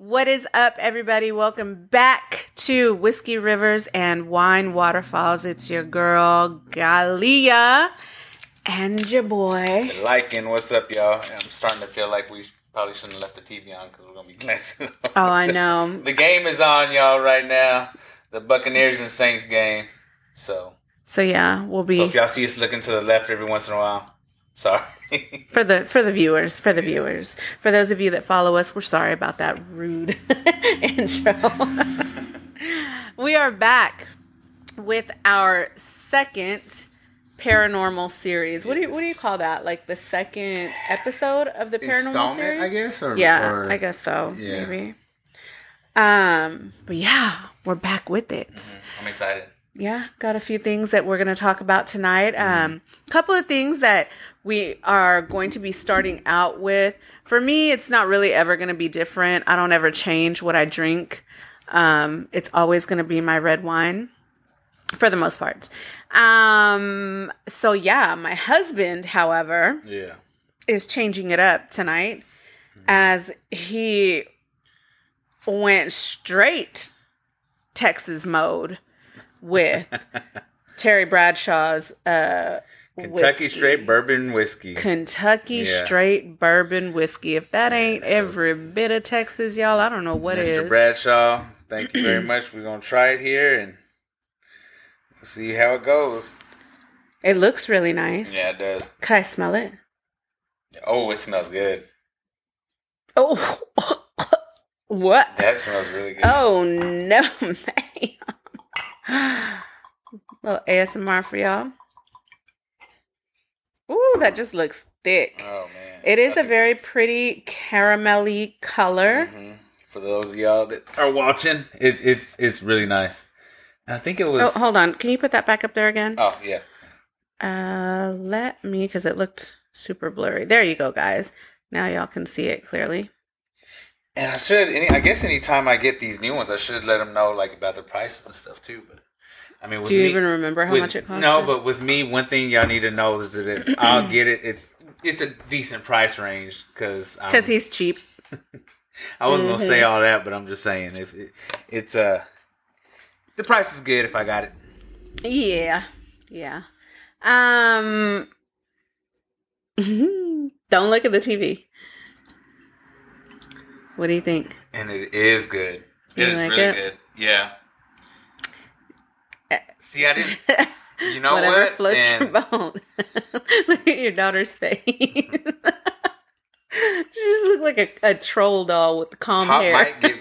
What is up, everybody? Welcome back to Whiskey Rivers and Wine Waterfalls. It's your girl, Galia, and your boy. Liking, what's up, y'all? I'm starting to feel like we probably shouldn't have left the TV on because we're gonna be glancing. Oh, I know. the game is on, y'all, right now. The Buccaneers and Saints game. So, So yeah, we'll be so if y'all see us looking to the left every once in a while, sorry. for the for the viewers, for the viewers, for those of you that follow us, we're sorry about that rude intro. we are back with our second paranormal series. What do you what do you call that? Like the second episode of the paranormal series? I guess. Or, Yeah, or- I guess so. yeah. Maybe. Um, but yeah, we're back with it. I'm excited. Yeah, got a few things that we're going to talk about tonight. Um, a couple of things that we are going to be starting out with. For me, it's not really ever going to be different. I don't ever change what I drink. Um, it's always going to be my red wine for the most part. Um, so yeah, my husband, however, Yeah. is changing it up tonight as he went straight Texas mode with Terry Bradshaw's uh Kentucky whiskey. straight bourbon whiskey. Kentucky Yeah. straight bourbon whiskey. If that ain't so- every bit of Texas, y'all, I don't know what Mr. is. Bradshaw, thank you very much. We're gonna try it here and see how it goes. It looks really nice. Yeah, it does. Could I smell it? Oh, it smells good. Oh, what? That smells really good. Oh no, man. Little ASMR for y'all. Ooh, that just looks thick. Oh man. It is a very pretty caramelly color. Mhm. For those of y'all that are watching, it, it's it's really nice. I think it was. Oh, hold on. Can you put that back up there again? oh yeah. Uh, let me, because it looked super blurry. There you go, guys. Now y'all can see it clearly. And I should. Any, I guess anytime I get these new ones, I should let them know like about the prices and stuff too. But I mean, with Do you me, even remember how with- much it cost? No, but with me, one thing y'all need to know is that if I'll get it, it's it's a decent price range because because he's cheap. I wasn't gonna Mm-hmm. say all that, but I'm just saying if it, it's uh the price is good if I got it. Yeah, yeah. Um, don't look at the TV. What do you think? And it is good. You It is like really it? good. Yeah. Eh. See, I didn't. You know Whatever what? floats And your boat. look at your daughter's face. she just looked like a, a troll doll with the calm Pop hair. might get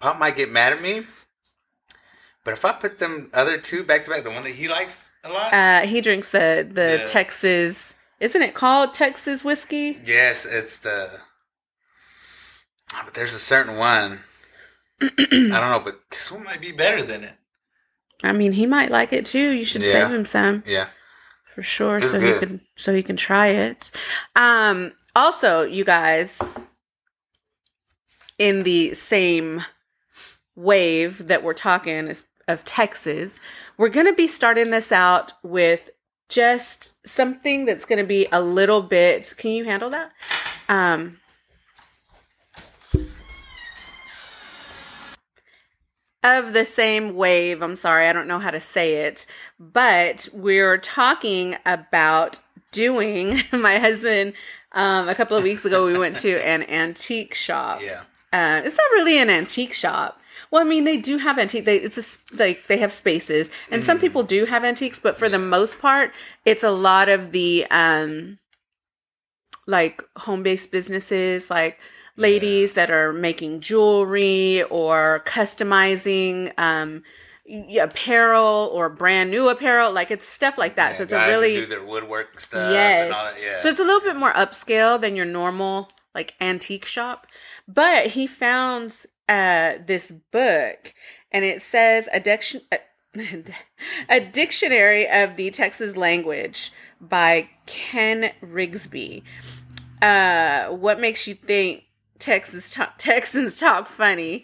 Pop might get mad at me. But if I put them other two back to back, the one that he likes a lot, Uh, he drinks uh, the Yeah. Texas. Isn't it called Texas whiskey? yes, it's the. But there's a certain one. I don't know, but this one might be better than it. I mean, he might like it too. You should Yeah. save him some. Yeah. for sure It's so he can so he can try it um also you guys in the same wave that we're talking is of texas we're going to be starting this out with just something that's going to be a little bit can you handle that um of the same wave. I'm sorry, I don't know how to say it, but we're talking about doing. My husband, um, a couple of weeks ago, we went to an antique shop. Yeah. Uh, it's not really an antique shop. Well, I mean, they do have antique. They it's a, like they have spaces, and some people do have antiques, but for the most part, it's a lot of the um, like home based businesses, like ladies that are making jewelry or customizing um, apparel or brand new apparel. Like it's stuff like that. Yeah, so it's a really do their woodwork stuff. yes. And all that, yeah. So it's a little bit more upscale than your normal like antique shop. But he found uh this book and it says a diction a dictionary of the Texas language by Ken Rigsby. Uh what makes you think Texas talk, Texans talk funny?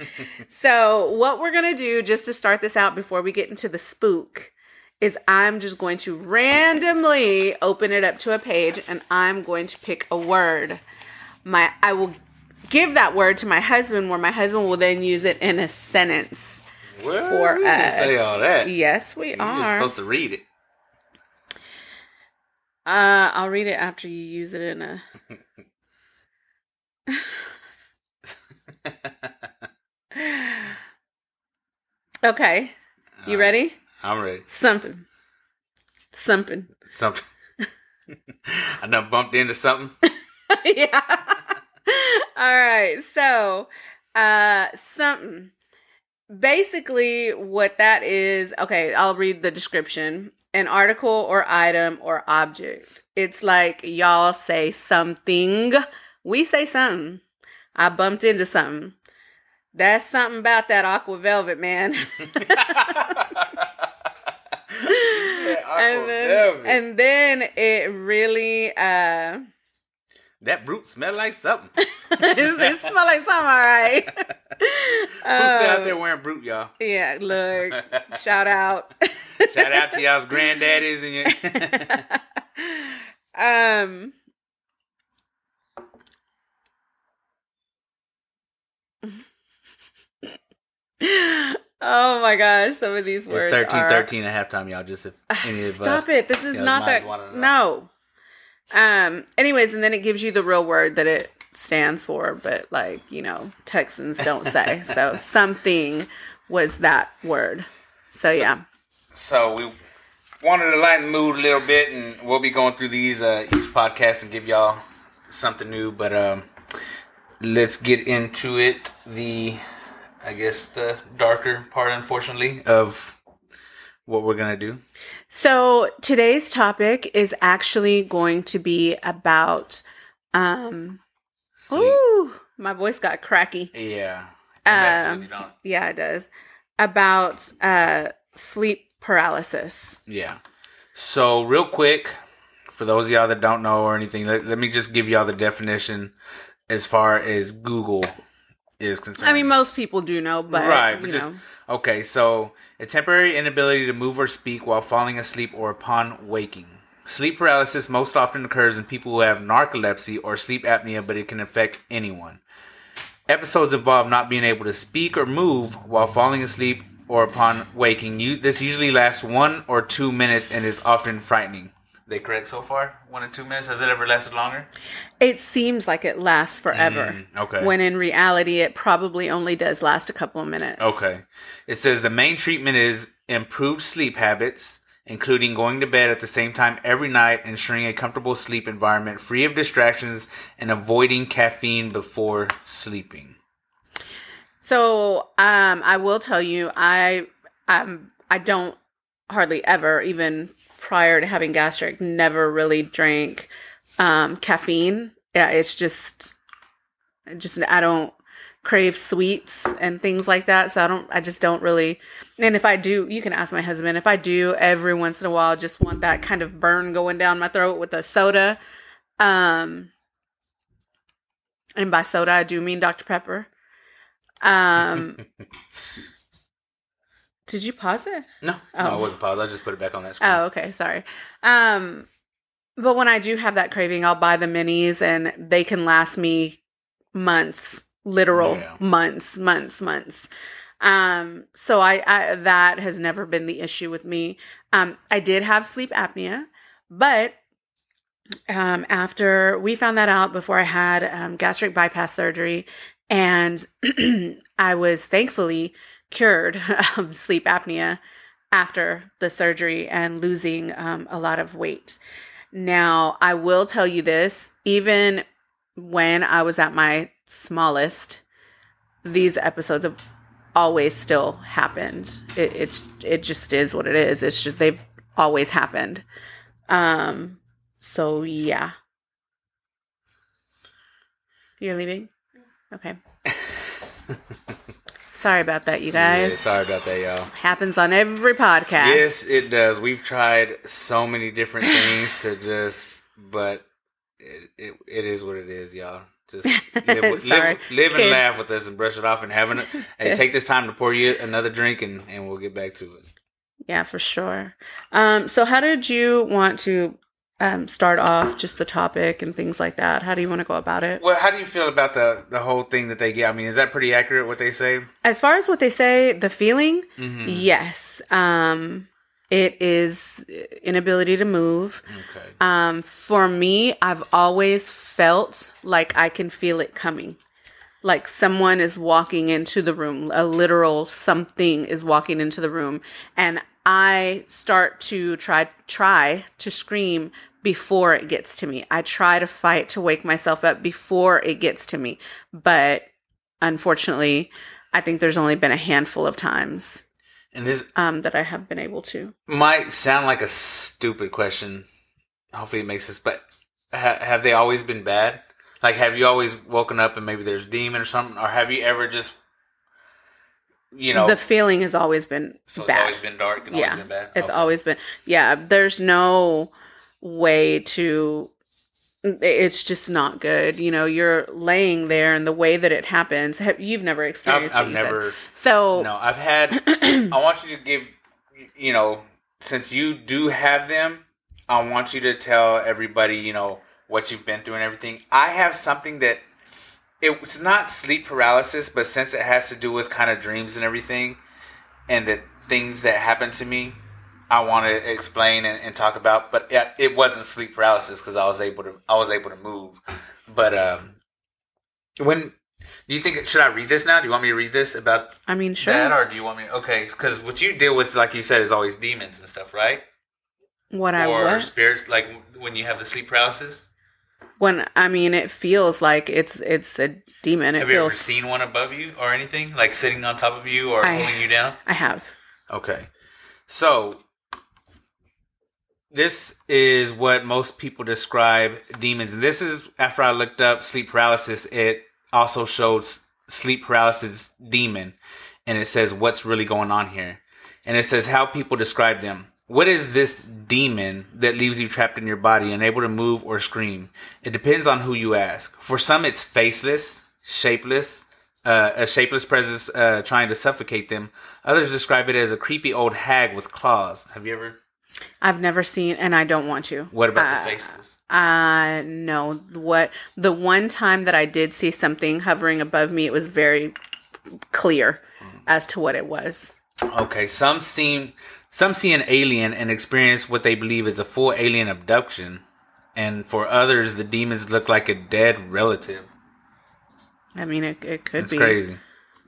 so what we're going to do just to start this out before we get into the spook is I'm just going to randomly open it up to a page and I'm going to pick a word. My I will give that word to my husband, where my husband will then use it in a sentence Well, for we us. say all that. Yes, we You're just are. supposed to read it. Uh, I'll read it after you use it in a. Okay, you ready? I'm ready. Something. Something. Something. I done bumped into something. yeah. All right. So, uh, something. Basically, what that is, okay, I'll read the description. An article or item or object. It's like y'all say something. We say something. I bumped into something. That's something about that Aqua Velva, man. and then, and then it really uh that Brut smelled like something. it smell like something, all right. Who's still out Um, there wearing Brut, y'all? Yeah, look, shout out. Shout out to y'all's granddaddies and your. um Oh my gosh, some of these words It's 13 are 13 at halftime, y'all. Just if any of Stop uh, it. This is not that. No. Um anyways, and then it gives you the real word that it stands for, but like, you know, Texans don't say. so something was that word. So yeah. So we wanted to lighten the mood a little bit, and we'll be going through these uh, each podcast and give y'all something new. But um, let's get into it. The I guess the darker part, unfortunately, of what we're gonna do. So today's topic is actually going to be about um Sleep. ooh, my voice got cracky. Yeah. Um, with you, don't it? Yeah, it does. About uh sleep paralysis. Yeah. So real quick, for those of y'all that don't know or anything, let, let me just give y'all the definition as far as Google is concerned. I mean, most people do know, but right, you but just know. okay. So a temporary inability to move or speak while falling asleep or upon waking. Sleep paralysis most often occurs in people who have narcolepsy or sleep apnea, but it can affect anyone. Episodes involve not being able to speak or move while falling asleep or upon waking. You, this usually lasts one or two minutes and is often frightening. They correct so far? One or two minutes? Has it ever lasted longer? It seems like it lasts forever. Mm, okay. When in reality, it probably only does last a couple of minutes. Okay. It says the main treatment is improved sleep habits, including going to bed at the same time every night, ensuring a comfortable sleep environment free of distractions, and avoiding caffeine before sleeping. So, um, I will tell you, I, um, I don't hardly ever, even prior to having gastric, never really drank, um, caffeine. Yeah, it's just, just I don't crave sweets and things like that. So I don't, I just don't really. And if I do, you can ask my husband. If I do, every once in a while, just want that kind of burn going down my throat with a soda. Um, and by soda, I do mean Dr Pepper. Um, did you pause it? No, Oh. no, it wasn't paused. I just put it back on that screen. Oh, okay, sorry. Um, but when I do have that craving, I'll buy the minis, and they can last me months, literal Yeah. months, months, months. Um, so I, I that has never been the issue with me. Um, I did have sleep apnea, but um, after we found that out before I had um, gastric bypass surgery, and I was thankfully cured of sleep apnea after the surgery and losing um, a lot of weight. Now, I will tell you this even when I was at my smallest, these episodes have always still happened. It, it's it just is what it is. It's just they've always happened. Um. So yeah. You're leaving. Okay. Sorry about that, you Yeah, guys. sorry about that, y'all. Happens on every podcast. Yes, it does. We've tried so many different things to just, but it, it, it is what it is, y'all. Just live, with- live, live and laugh with us and brush it off and having it. Hey, take this time to pour you another drink and, and we'll get back to it. Yeah, for sure. Um, so how did you want to um, start off just the topic and things like that? How do you want to go about it? Well, how do you feel about the the whole thing that they get? I mean, is that pretty accurate what they say? As far as what they say, the feeling, Mm-hmm. yes. Um, it is inability to move. Okay. Um, for me, I've always felt like I can feel it coming. Like someone is walking into the room, a literal something is walking into the room, and I start to try try to scream before it gets to me. I try to fight to wake myself up before it gets to me, but unfortunately, I think there's only been a handful of times And this um, that I have been able to. might sound like a stupid question. Hopefully, it makes sense. But ha- have they always been bad? Like, have you always woken up and maybe there's demon or something, or have you ever just, you know, the feeling has always been so it's bad. always been dark and yeah, been bad? it's Okay. always been. Yeah, there's no way to. It's just not good. You know, you're laying there, and the way that it happens, have, you've never I've, experienced. I've said. never. So No, I've had. I want you to give, you know, since you do have them, I want you to tell everybody, you know, what you've been through and everything. I have something that it's not sleep paralysis, but since it has to do with kind of dreams and everything, and the things that happen to me, I want to explain and, and talk about. But it, it wasn't sleep paralysis because I was able to I was able to move. But um, when do you think should I read this now? Do you want me to read this about I mean, sure. that, or do you want me? Okay, because what you deal with, like you said, is always demons and stuff, right? what I or spirits, like when you have the sleep paralysis. when I mean, it feels like it's it's a demon. It have you ever seen one above you or anything, like sitting on top of you or I- holding you down? I have. Okay, so this is what most people describe demons. And this is after I looked up sleep paralysis. It also showed sleep paralysis demon, and it says what's really going on here, and it says how people describe them. What is this demon that leaves you trapped in your body, unable to move or scream? It depends on who you ask. For some, it's faceless, shapeless, uh, a shapeless presence uh, trying to suffocate them. Others describe it as a creepy old hag with claws. Have you ever? I've never seen, and I don't want to. What about Uh, the faces? Uh no. What the one time that I did see something hovering above me, it was very clear as to what it was. Okay, some seem some see an alien and experience what they believe is a full alien abduction, and for others, the demons look like a dead relative. I mean, it, it could It's be crazy.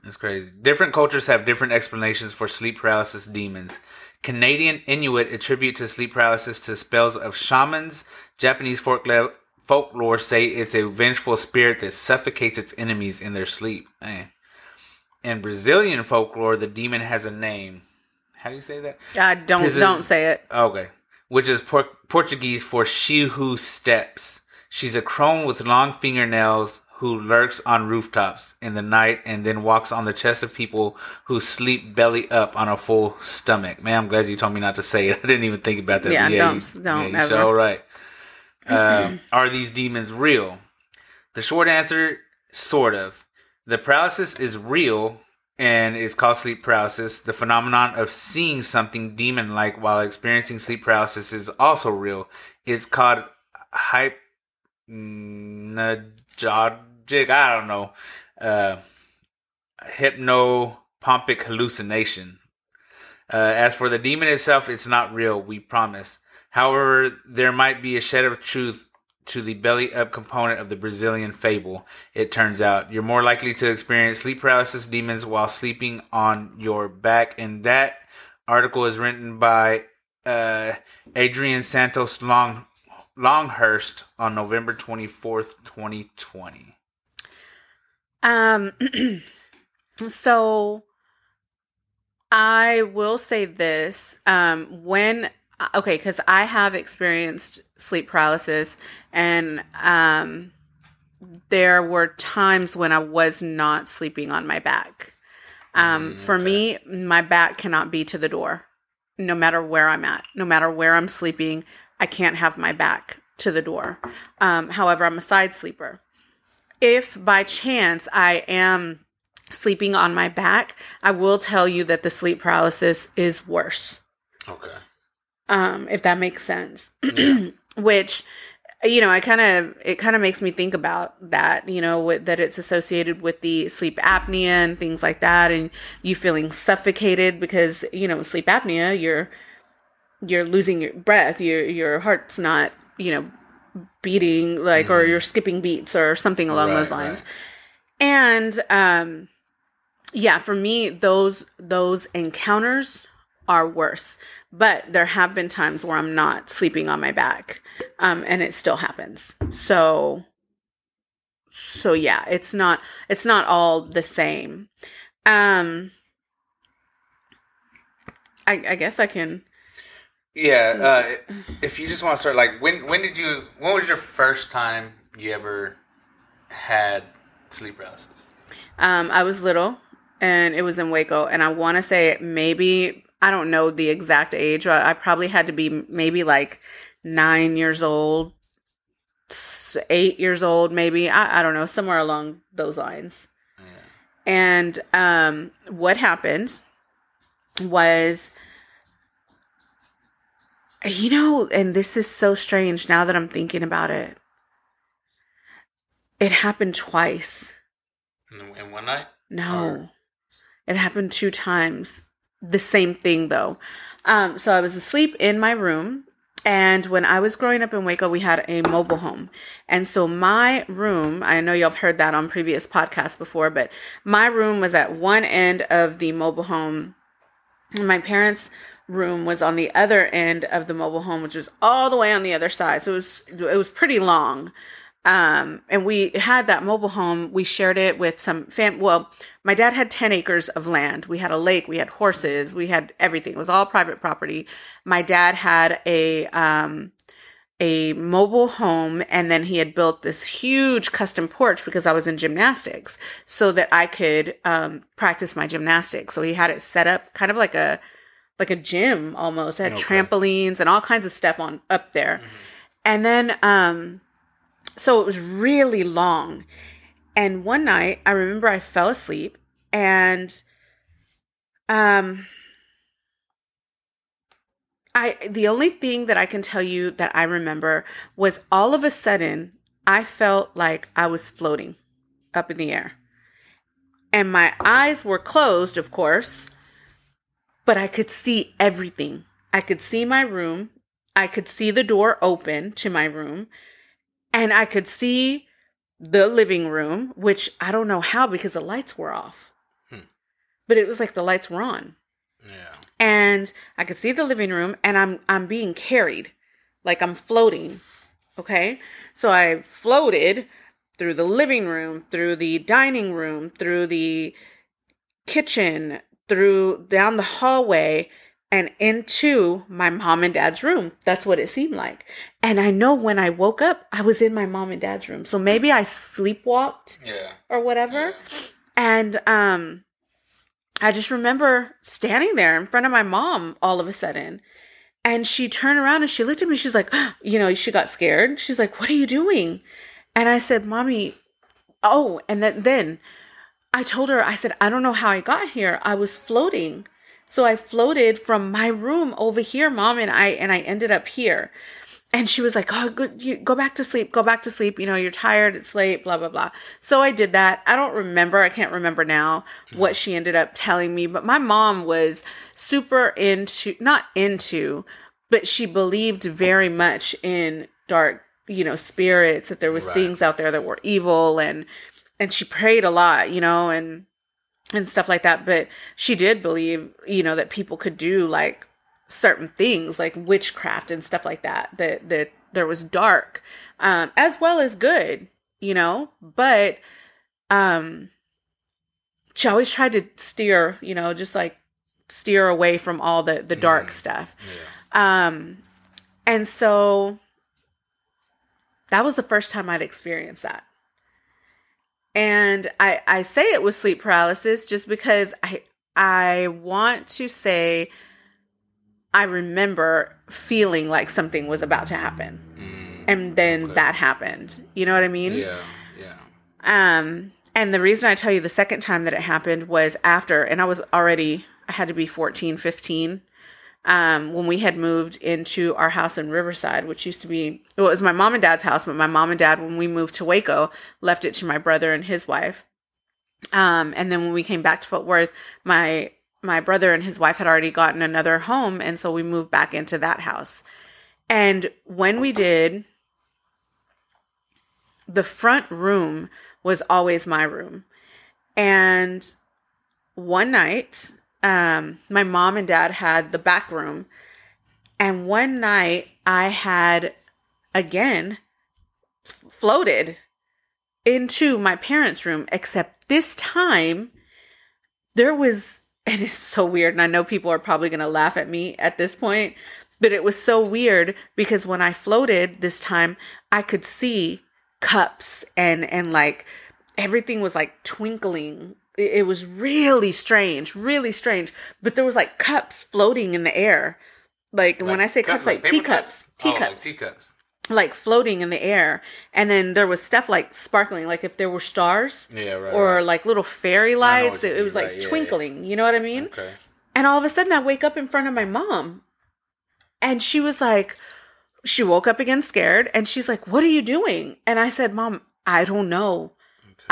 It's crazy. Different cultures have different explanations for sleep paralysis demons. Canadian Inuit attribute to sleep paralysis to spells of shamans. Japanese folklore, folklore say it's a vengeful spirit that suffocates its enemies in their sleep. Man. In Brazilian folklore, the demon has a name. How do you say that? Uh, don't don't say it. Okay. Which is por- Portuguese for she who steps. She's a crone with long fingernails who lurks on rooftops in the night and then walks on the chest of people who sleep belly up on a full stomach. Man, I'm glad you told me not to say it. I didn't even think about that. Yeah, but don't- you- don't you ever. so right. Um, are these demons real? The short answer, sort of. The paralysis is real and it's called sleep paralysis. The phenomenon of seeing something demon like while experiencing sleep paralysis is also real. It's called hypnagogic, I don't know, uh, hypnopompic hallucination. Uh, as for the demon itself, it's not real, we promise. However, there might be a shed of truth to the belly up component of the Brazilian fable. It turns out you're more likely to experience sleep paralysis demons while sleeping on your back, and that article is written by uh, Adrienne Santos Long Longhurst on November twenty fourth, twenty twenty. Um, so I will say this: um, when okay, because I have experienced sleep paralysis, and um, there were times when I was not sleeping on my back. Um, Mm, for me, my back cannot be to the door, no matter where I'm at, no matter where I'm sleeping. I can't have my back to the door. Um, however, I'm a side sleeper if by chance I am sleeping on my back, I will tell you that the sleep paralysis is worse. Okay. Um, if that makes sense. Yeah. which you know, I kind of it kind of makes me think about that, you know, with, that it's associated with the sleep apnea and things like that, and you feeling suffocated because you know sleep apnea, you're you're losing your breath, your your heart's not you know beating like or you're skipping beats or something along Right, those lines, right. and um, yeah, for me those those encounters are worse. But there have been times where I'm not sleeping on my back, um, and it still happens. So, so yeah, it's not it's not all the same. Um, I, I guess I can. Yeah, uh, if you just want to start, like, when when did you? When was your first time you ever had sleep paralysis? Um, I was little, and it was in Waco, and I want to say maybe I don't know the exact age. I, I probably had to be maybe like nine years old, eight years old, maybe. I, I don't know, somewhere along those lines. And um, what happened was, you know, and this is so strange now that I'm thinking about it. It happened twice. In, in one night? No. Or- It happened two times. The same thing though. Um, so I was asleep in my room. And when I was growing up in Waco, we had a mobile home. And so my room, I know y'all have heard that on previous podcasts before, but my room was at one end of the mobile home. And my parents' room was on the other end of the mobile home, which was all the way on the other side. So it was it was pretty long. Um, and we had that mobile home. We shared it with some fam. Well, my dad had 10 acres of land. We had a lake. We had horses. We had everything. It was all private property. My dad had a, um, a mobile home and then he had built this huge custom porch because I was in gymnastics so that I could, um, practice my gymnastics. So he had it set up kind of like a, like a gym almost. It had Okay. trampolines and all kinds of stuff on up there. And then, um, so it was really long. And one night I remember I fell asleep and um I the only thing that I can tell you that I remember was all of a sudden I felt like I was floating up in the air. And my eyes were closed, of course, but I could see everything. I could see my room. I could see the door open to my room and I could see the living room, which I don't know how because the lights were off. Hmm. But it was like the lights were on. Yeah. And I could see the living room and I'm I'm being carried. Like I'm floating. Okay? So I floated through the living room, through the dining room, through the kitchen, through down the hallway and into my mom and dad's room. That's what it seemed like. And I know when I woke up, I was in my mom and dad's room. So maybe I sleepwalked Yeah. or whatever. And um I just remember standing there in front of my mom all of a sudden. And she turned around and she looked at me. She's like, you know, she got scared. She's like, what are you doing? And I said, Mommy, oh, and then, then I told her, I said, I don't know how I got here. I was floating. So I floated from my room over here, mom, and I and I ended up here. And she was like, "Oh, good, you go back to sleep. Go back to sleep. You know, you're tired. It's late. Blah blah blah." So I did that. I don't remember. I can't remember now what she ended up telling me. But my mom was super into, not into, but she believed very much in dark, you know, spirits. That there was Right. things out there that were evil, and and she prayed a lot, you know, and and stuff like that. But she did believe, you know, that people could do like certain things like witchcraft and stuff like that. That that there was dark, um, as well as good, you know. But um, she always tried to steer, you know, just like steer away from all the the dark stuff. Yeah. Um, and so that was the first time I'd experienced that. And I, I say it was sleep paralysis just because I I want to say I remember feeling like something was about to happen. Mm. And then Okay. that happened. You know what I mean? Yeah. Yeah. Um, and the reason I tell you the second time that it happened was after, and I was already, I had to be 14, 15. Um, when we had moved into our house in Riverside, which used to be, well, it was my mom and dad's house, but my mom and dad, when we moved to Waco, left it to my brother and his wife. Um, and then when we came back to Fort Worth, my my brother and his wife had already gotten another home, and so we moved back into that house. And when we did, the front room was always my room. And one night, um, my mom and dad had the back room. And one night, I had again floated into my parents' room, except this time there was, and it's so weird. And I know people are probably going to laugh at me at this point, but it was so weird because when I floated this time, I could see cups and, and like everything was like twinkling. It, was really strange, really strange. But there was like cups floating in the air. Like, when I say cups, like, paper teacups, cups? Oh, like teacups teacups. like floating in the air and then there was stuff like sparkling like if there were stars Yeah, right, or right. like little fairy lights it, it was like right, yeah, yeah. twinkling you know what i mean Okay. and all of a sudden i wake up in front of my mom and she was like she woke up again scared and she's like what are you doing and i said mom i don't know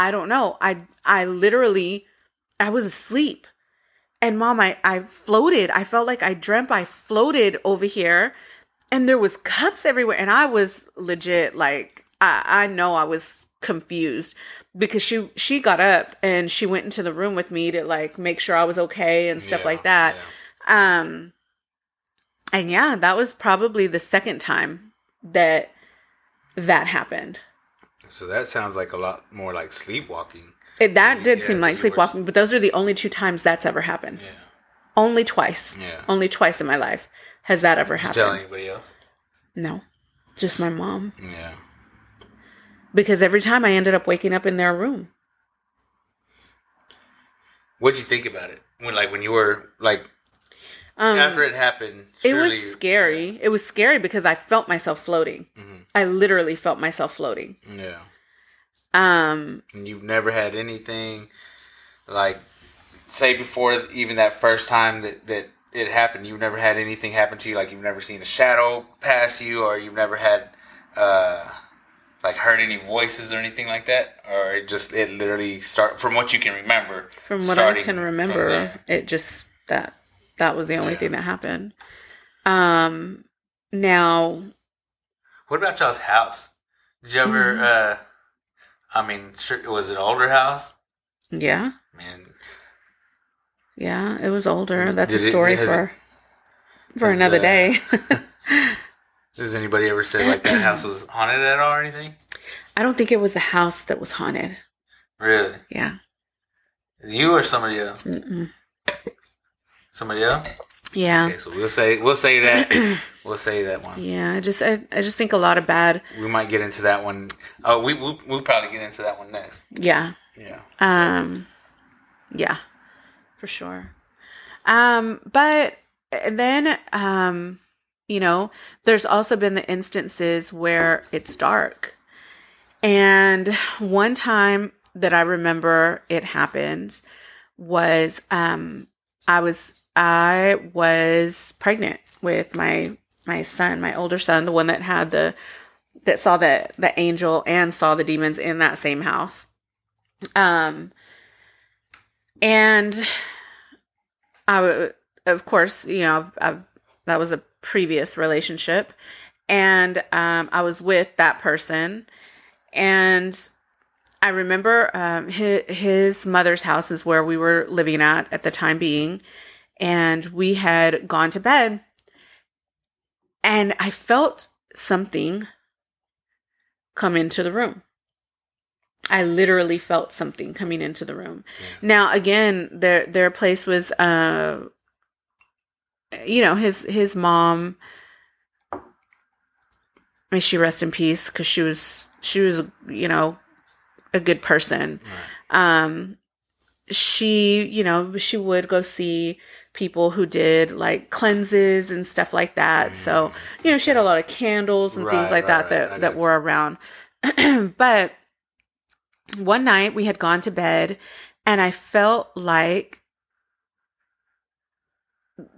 i don't know. I i literally i was asleep. And mom i i floated. I felt like i dreamt. I floated over here and there was cups everywhere. And i was legit like i i know i was confused because she she got up and she went into the room with me to like make sure i was okay and stuff Yeah, like that. yeah. um and yeah that was probably the second time that that happened So that sounds like a lot more like sleepwalking. it, that did Yeah, seem like sleepwalking but those are the only two times that's ever happened Yeah. only twice Yeah. only twice in my life has that ever Did you happened tell anybody else? no just my mom Yeah. because every time I ended up waking up in their room. What'd you think about it when, like, when you were like Um, after it happened? it was surely- scary. It was scary because I felt myself floating. Mhm. I literally felt myself floating. Yeah. Um, And you've never had anything like say before even that first time that that it happened. You've never had anything happen to you. Like you've never seen a shadow pass you, or you've never had uh like heard any voices or anything like that, or it just it literally start from what you can remember. from what I can remember, it just that that was the only Yeah. thing that happened. Um, now What about y'all's house? Did you ever? Mm-hmm. uh I mean, was it older house? yeah, Man, yeah, it was older. That's Did a it- story has- for for another uh, day. Does anybody ever say like that house was haunted at all or anything? I don't think it was the house that was haunted. Really? Yeah. You or somebody else? Mm-mm. Somebody else? Yeah. Okay, so we'll say we'll say that we'll say that one. Yeah, I just I, I just think a lot of bad. We might get into that one. Oh, we we'll, we'll probably get into that one next. Yeah. Yeah. Um yeah. For sure. Um but then um you know, there's also been the instances where it's dark. And one time that I remember it happened was um I was I was pregnant with my my son, my older son, the one that had the that saw the the angel and saw the demons in that same house. Um and I w- of course, you know, I've, I've, that was a previous relationship. And um I was with that person. And I remember um, his, his mother's house is where we were living at at the time being, and we had gone to bed, and I felt something come into the room. I literally felt something coming into the room. Now, again, their their place was, uh, you know, his his mom. May she rest in peace, because she was she was you know a good person. Um, she, you know, she would go see people who did like cleanses and stuff like that. So, you know, she had a lot of candles and things Mm. Like right, that right. That that were around. but one night we had gone to bed and I felt like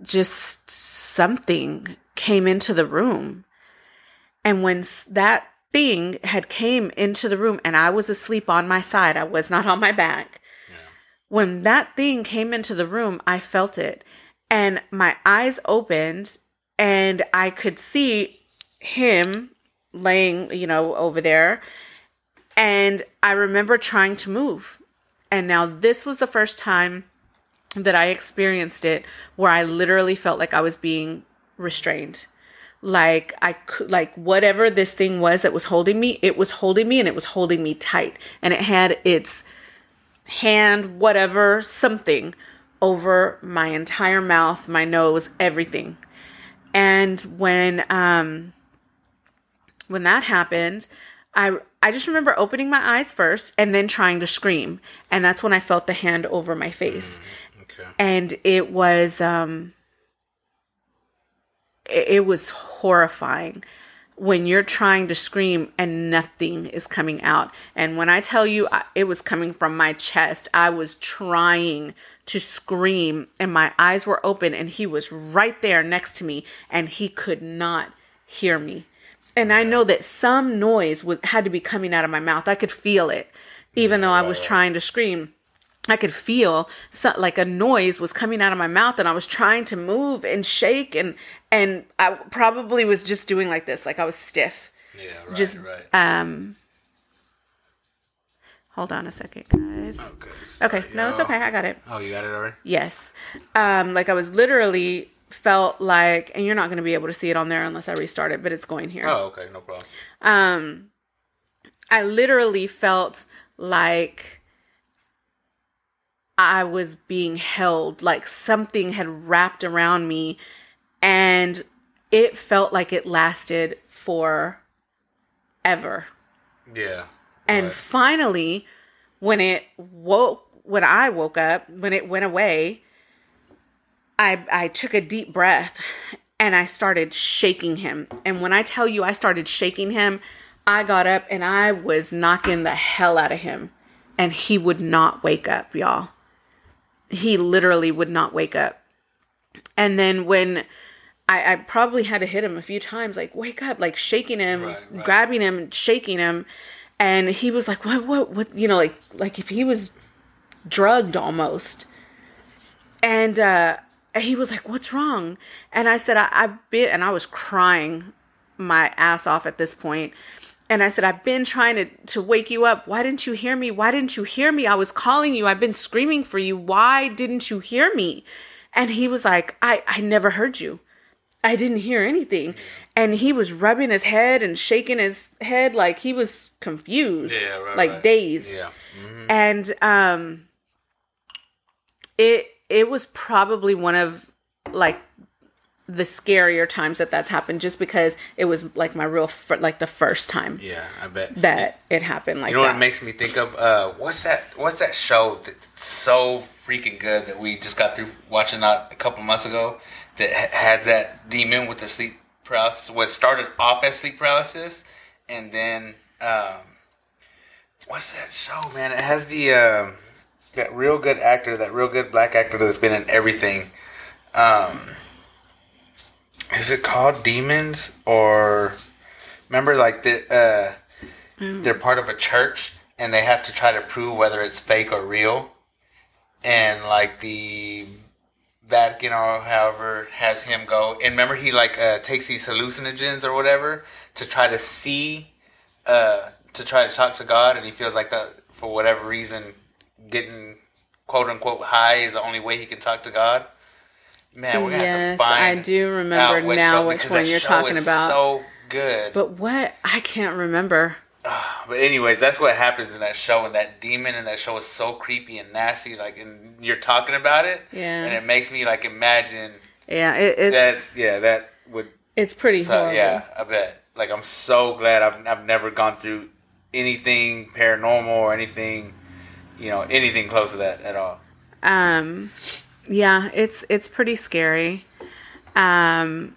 just something came into the room. And when that thing had came into the room and I was asleep on my side, I was not on my back. When that thing came into the room, I felt it. And my eyes opened and I could see him laying, you know, over there. And I remember trying to move. And now this was the first time that I experienced it where I literally felt like I was being restrained. Like I could, like whatever this thing was that was holding me, it was holding me and it was holding me tight. And it had its hand, whatever, something over my entire mouth, my nose, everything. And when um when that happened, I I just remember opening my eyes first and then trying to scream. And that's when I felt the hand over my face. Okay. And it was um it, it was horrifying when you're trying to scream and nothing is coming out. And when I tell you I, it was coming from my chest, I was trying to scream and my eyes were open and he was right there next to me and he could not hear me. And I know that some noise was, had to be coming out of my mouth. I could feel it, even though I was trying to scream. I could feel so, like a noise was coming out of my mouth, and I was trying to move and shake, and and I probably was just doing like this, like I was stiff. Yeah, right, Just, right. Um, hold on a second, guys. okay, Okay, sorry, no, it's okay. I got it. Oh, you got it already? Yes. Um, like I was literally felt like, and you're not going to be able to see it on there unless I restart it, but it's going here. Oh, okay, no problem. um I literally felt like I was being held, like something had wrapped around me, and it felt like it lasted for ever. Yeah. And right. finally, when it woke, when I woke up, when it went away, I I took a deep breath and I started shaking him. And when I tell you I started shaking him, I got up and I was knocking the hell out of him. And he would not wake up, y'all. He literally would not wake up. And then when I, I probably had to hit him a few times, like wake up, like shaking him, Right, right. grabbing him, shaking him, and he was like, "What? What? What?" You know, like like if he was drugged almost. And uh, he was like, "What's wrong?" And I said, I, "I've been," and I was crying my ass off at this point. And I said, I've been trying to, to wake you up. Why didn't you hear me? Why didn't you hear me? I was calling you. I've been screaming for you. Why didn't you hear me? And he was like, I, I never heard you. I didn't hear anything. And he was rubbing his head and shaking his head like he was confused, Yeah, right, like right. dazed. Yeah. Mhm. And um it it was probably one of like the scarier times that that's happened just because it was like my real fir- like the first time Yeah, I bet. that it happened like You know what it makes me think of? Uh, what's that? What's that show that's so freaking good that we just got through watching that a couple months ago? That ha- had that demon with the sleep paralysis. What started off as sleep paralysis, and then um, what's that show, man? It has the um, that real good actor, that real good black actor that's been in everything. Um, is it called Demons or remember like the uh they're part of a church and they have to try to prove whether it's fake or real? And like the Vatican or however has him go. And remember he like uh takes these hallucinogens or whatever to try to see uh to try to talk to God and he feels like that for whatever reason getting quote unquote high is the only way he can talk to God. Man, we're gonna have Yes, to find I do remember which now show, which one you're talking about. So good. but what I can't remember. But anyways, that's what happens in that show, and that demon in that show is so creepy and nasty. Like, and you're talking about it, Yeah. and it makes me like imagine Yeah, it, it's that. Yeah, that would. it's pretty So, horrible. yeah, I bet. Like, I'm so glad I've I've never gone through anything paranormal or anything, you know, anything close to that at all. um yeah it's it's pretty scary um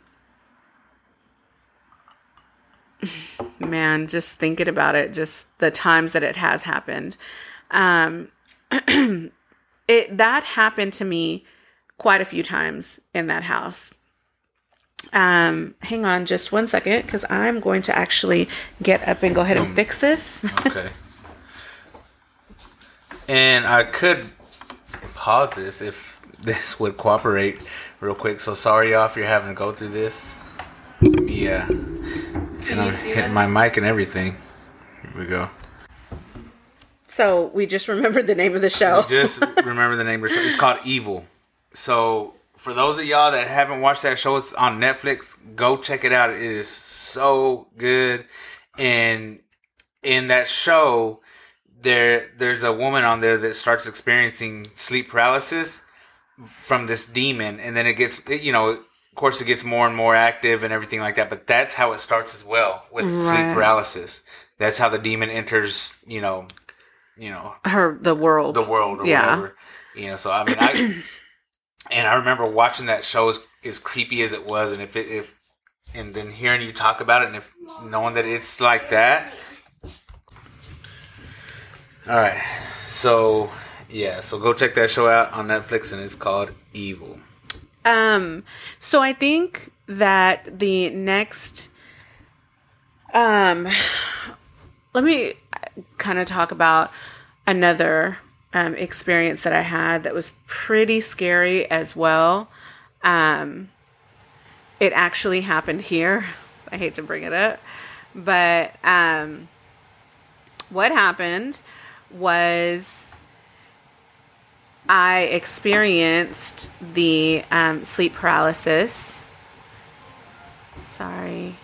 man just thinking about it just the times that it has happened um it that happened to me quite a few times in that house. Um, hang on just one second because I'm going to actually get up and go ahead and fix this. Okay. and I could pause this if this would cooperate real quick. So sorry, y'all, if you're having to go through this. Yeah. Uh, and you I'm see hitting my mic and everything. Here we go. so we just remembered the name of the show. Just remember the name of the show. It's called Evil. So for those of y'all that haven't watched that show, it's on Netflix. Go check it out. It is so good. And in that show, there there's a woman on there that starts experiencing sleep paralysis from this demon, and then it gets it- you know. Of course, it gets more and more active and everything like that. But that's how it starts as well with sleep paralysis. That's how the demon enters. You know, you know Her the world. the world or Yeah. whatever. You know, so I mean, I and I remember watching that show as, as creepy as it was, and if it if and then hearing you talk about it, and if knowing that it's like that. All right, so yeah, so go check that show out on Netflix, and it's called Evil. Um, so I think that the next, um, let me kind of talk about another um, experience that I had that was pretty scary as well. Um, it actually happened here. I hate to bring it up, but um, what happened was I experienced the um, sleep paralysis. Sorry,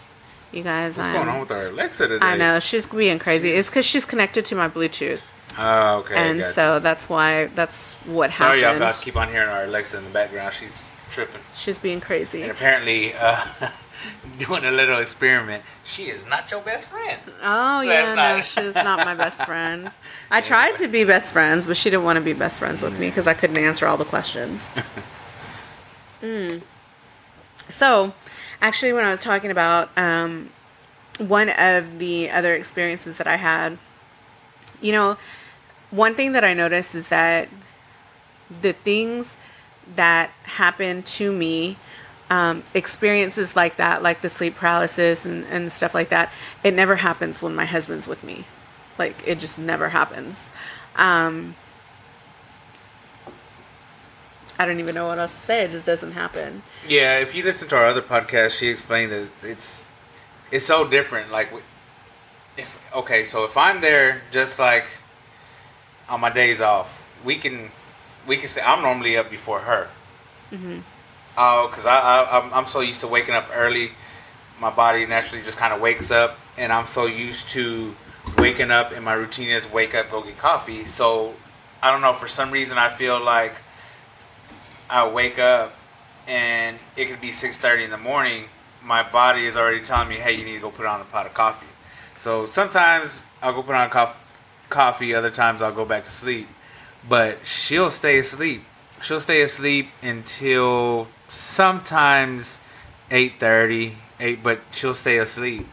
you guys. What's I'm, going on with our Alexa today? I know she's being crazy. It's because she's connected to my Bluetooth, Oh, okay. and gotcha. so that's why that's what happened. sorry, y'all. I keep on hearing our Alexa in the background. She's tripping. She's being crazy. and apparently uh, doing a little experiment. She is not your best friend. Oh yeah, no, she's not my best friend. I tried to be best friends, but she didn't want to be best friends with me because I couldn't answer all the questions. Mm. So, actually, when I was talking about um, one of the other experiences that I had, you know, one thing that I noticed is that the things that happened to me um, experiences like that like the sleep paralysis and, and stuff like that it never happens when my husband's with me. Like it just never happens. Um, i don't even know what else to say. It just doesn't happen. Yeah, if you listen to our other podcast, she explained that it's it's so different. Like, if okay, so if I'm there, just like on my days off, we can we can say I'm normally up before her. Oh, because I, I I'm, so used to waking up early, my body naturally just kind of wakes up, and I'm so used to waking up, and my routine is wake up, go get coffee. So I don't know. For some reason, I feel like I wake up and it could be 6.30 in the morning my body is already telling me hey you need to go put on a pot of coffee so sometimes i'll go put on cof- coffee other times i'll go back to sleep but she'll stay asleep she'll stay asleep until sometimes 8.30 8 but she'll stay asleep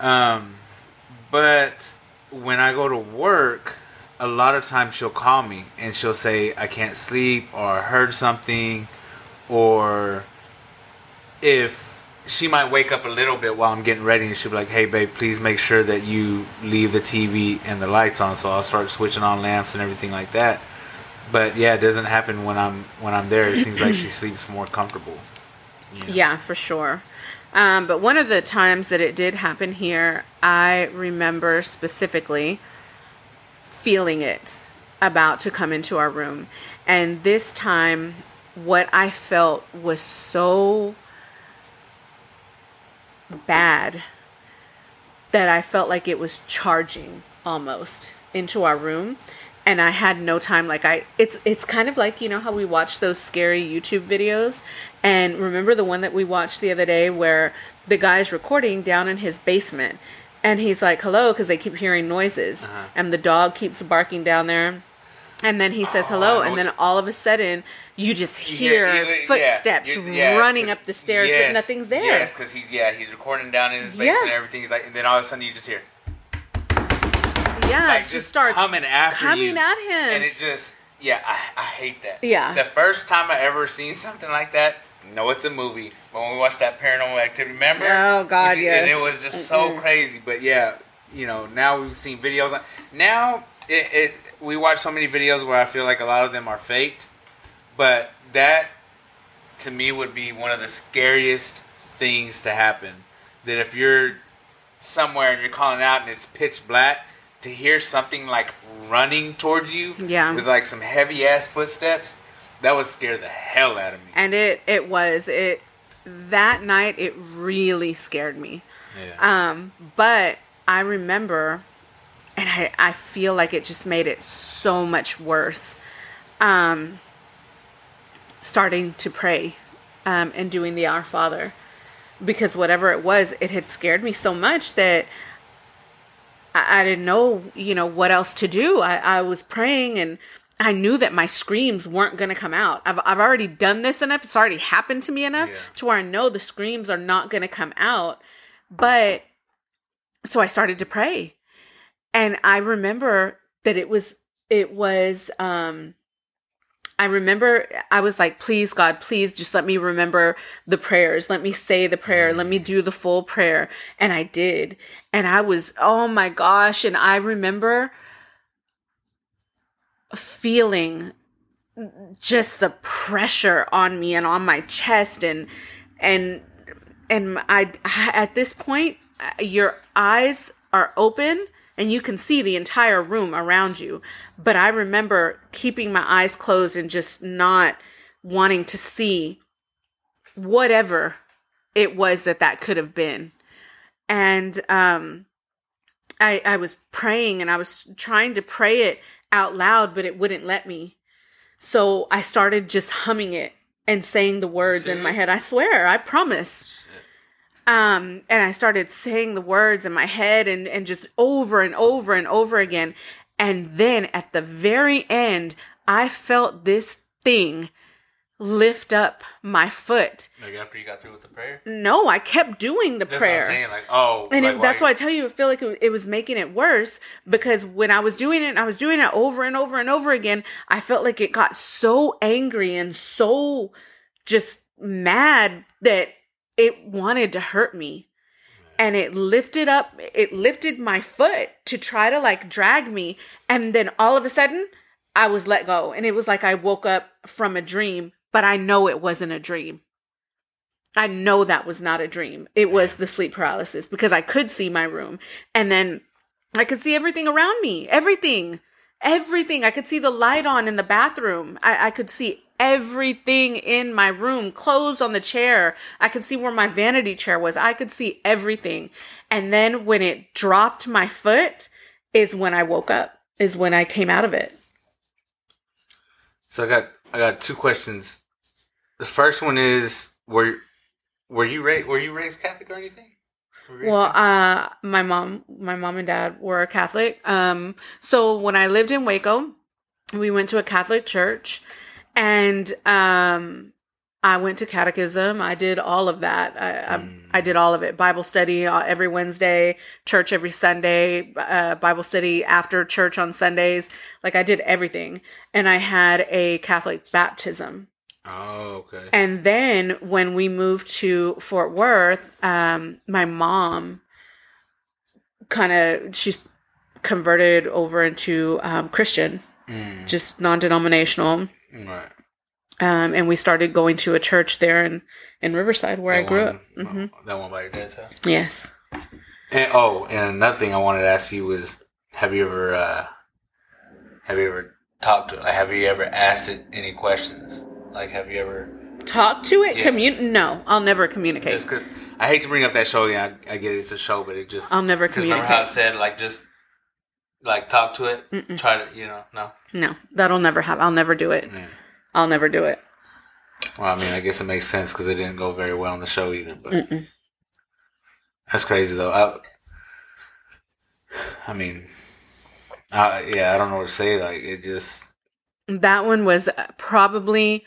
um but when i go to work a lot of times she'll call me and she'll say I can't sleep or heard something or if she might wake up a little bit while I'm getting ready and she'll be like, Hey babe, please make sure that you leave the TV and the lights on so I'll start switching on lamps and everything like that. But yeah, it doesn't happen when I'm when I'm there. It seems like she sleeps more comfortable. you know? Yeah, for sure. Um, but one of the times that it did happen here, I remember specifically feeling it about to come into our room. And this time, what I felt was so bad that I felt like it was charging almost into our room and I had no time like I it's it's kind of like you know how we watch those scary YouTube videos and remember the one that we watched the other day where the guy's recording down in his basement and he's like hello because they keep hearing noises Uh-huh. and the dog keeps barking down there and then he says Oh, hello and then all of a sudden you just hear Yeah, yeah, footsteps yeah, running up the stairs yes, but nothing's there Yes, because he's yeah he's recording down in his basement Yeah. and everything. He's like, and then all of a sudden you just hear yeah like it just starts coming after coming you, at him and it just Yeah, I, I hate that. Yeah. The first time I ever seen something like that, no, it's a movie. But when we watched that Paranormal Activity, remember? Oh, God, Which- And it was just so Mm-mm. crazy. But yeah, you know, now we've seen videos. on- Now it, it we watch so many videos where I feel like a lot of them are faked. But that to me would be one of the scariest things to happen. That if you're somewhere and you're calling out and it's pitch black, to hear something like running towards you Yeah. with like some heavy ass footsteps, that would scare the hell out of me. and it it was it that night it really scared me Yeah. um but i remember and i i feel like it just made it so much worse um starting to pray um and doing the our father because whatever it was it had scared me so much that I, I didn't know, you know, what else to do. I, I was praying and I knew that my screams weren't going to come out. I've, I've already done this enough. It's already happened to me enough Yeah. to where I know the screams are not going to come out. But so I started to pray. And I remember that it was, it was, um, I remember I was like, please, God, please just let me remember the prayers. Let me say the prayer. Let me do the full prayer. And I did. And I was, oh my gosh. And I remember feeling just the pressure on me and on my chest and, and, and I, at this point, uh, your eyes are open and you can see the entire room around you. But I remember keeping my eyes closed and just not wanting to see whatever it was that that could have been. And um I I was praying and I was trying to pray it out loud but it wouldn't let me. So I started just humming it and saying the words in my head. I swear, I promise um and i started saying the words in my head and and just over and over and over again and then at the very end i felt this thing lift up my foot like after you got through with the prayer? no i kept doing the That's prayer what I'm saying. Like, oh. and like, it, that's why I tell you, I feel like it, it was making it worse because when I was doing it, I was doing it over and over and over again. I felt like it got so angry and so just mad that it wanted to hurt me. And it lifted up, it lifted my foot to try to like drag me. And then all of a sudden, I was let go. And it was like I woke up from a dream, but I know it wasn't a dream. I know that was not a dream. It was the sleep paralysis because I could see my room and then I could see everything around me. Everything. Everything. I could see the light on in the bathroom. I, I could see everything in my room, clothes on the chair. I could see where my vanity chair was. I could see everything. And then when it dropped my foot is when I woke up, is when I came out of it. So I got I got two questions. The first one is were were you raised were you raised Catholic or anything? Were you raised Well, uh, my mom, my mom and dad were Catholic. Um, so when I lived in Waco, we went to a Catholic church, and um, I went to catechism. I did all of that. I, I, I did all of it. Bible study uh, every Wednesday, church every Sunday, uh, Bible study after church on Sundays. Like I did everything, and I had a Catholic baptism. oh okay. And then when we moved to Fort Worth, um, my mom kind of she's converted over into um, Christian, Mm, just non-denominational. Right. Um, and we started going to a church there in in Riverside where I grew one- up. hmm That one by your dad's house. Yes. And oh, and another thing I wanted to ask you was, have you ever, uh, have you ever talked to? Like, have you ever asked it any questions? Like, have you ever? talked to it. Yeah. Commun. No, I'll never communicate. Just cause I hate to bring up that show again. I, I get it's a show, but it just I'll never because remember how it said like just like talk to it, Mm-mm. try to you know no. No, that'll never happen. I'll never do it. Yeah. I'll never do it. Well, I mean, I guess it makes sense because it didn't go very well on the show either. But Mm-mm. that's crazy though. I, I mean, I, yeah, I don't know what to say. Like it just that one was probably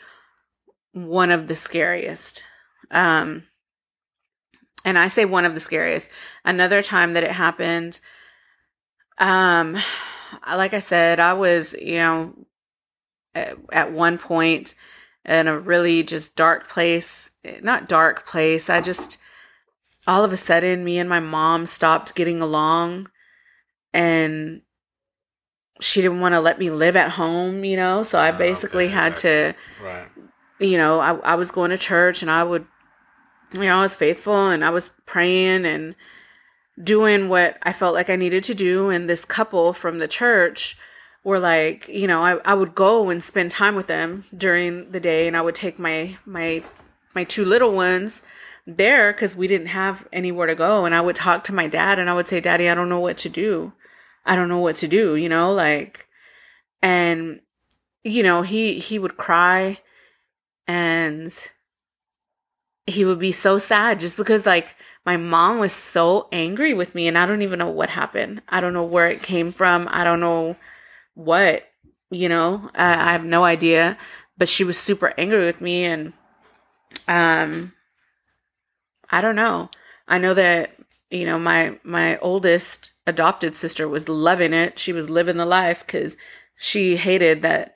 one of the scariest um and i say one of the scariest another time that it happened um like i said i was you know at, at one point in a really just dark place. Eh, not dark place. I just all of a sudden me and my mom stopped getting along and she didn't want to let me live at home, you know. So I Oh, basically okay, had to Right. you know, I, I was going to church and I would, you know, I was faithful and I was praying and doing what I felt like I needed to do. And this couple from the church were like, you know, I, I would go and spend time with them during the day and I would take my, my, my two little ones there because we didn't have anywhere to go. And I would talk to my dad and I would say, Daddy, I don't know what to do. I don't know what to do, you know, like, and, you know, he, he would cry and he would be so sad just because like my mom was so angry with me and I don't even know what happened. I don't know where it came from. I don't know what, you know. I, I have no idea, but she was super angry with me and um I don't know. I know that you know my my oldest adopted sister was loving it. She was living the life cuz she hated that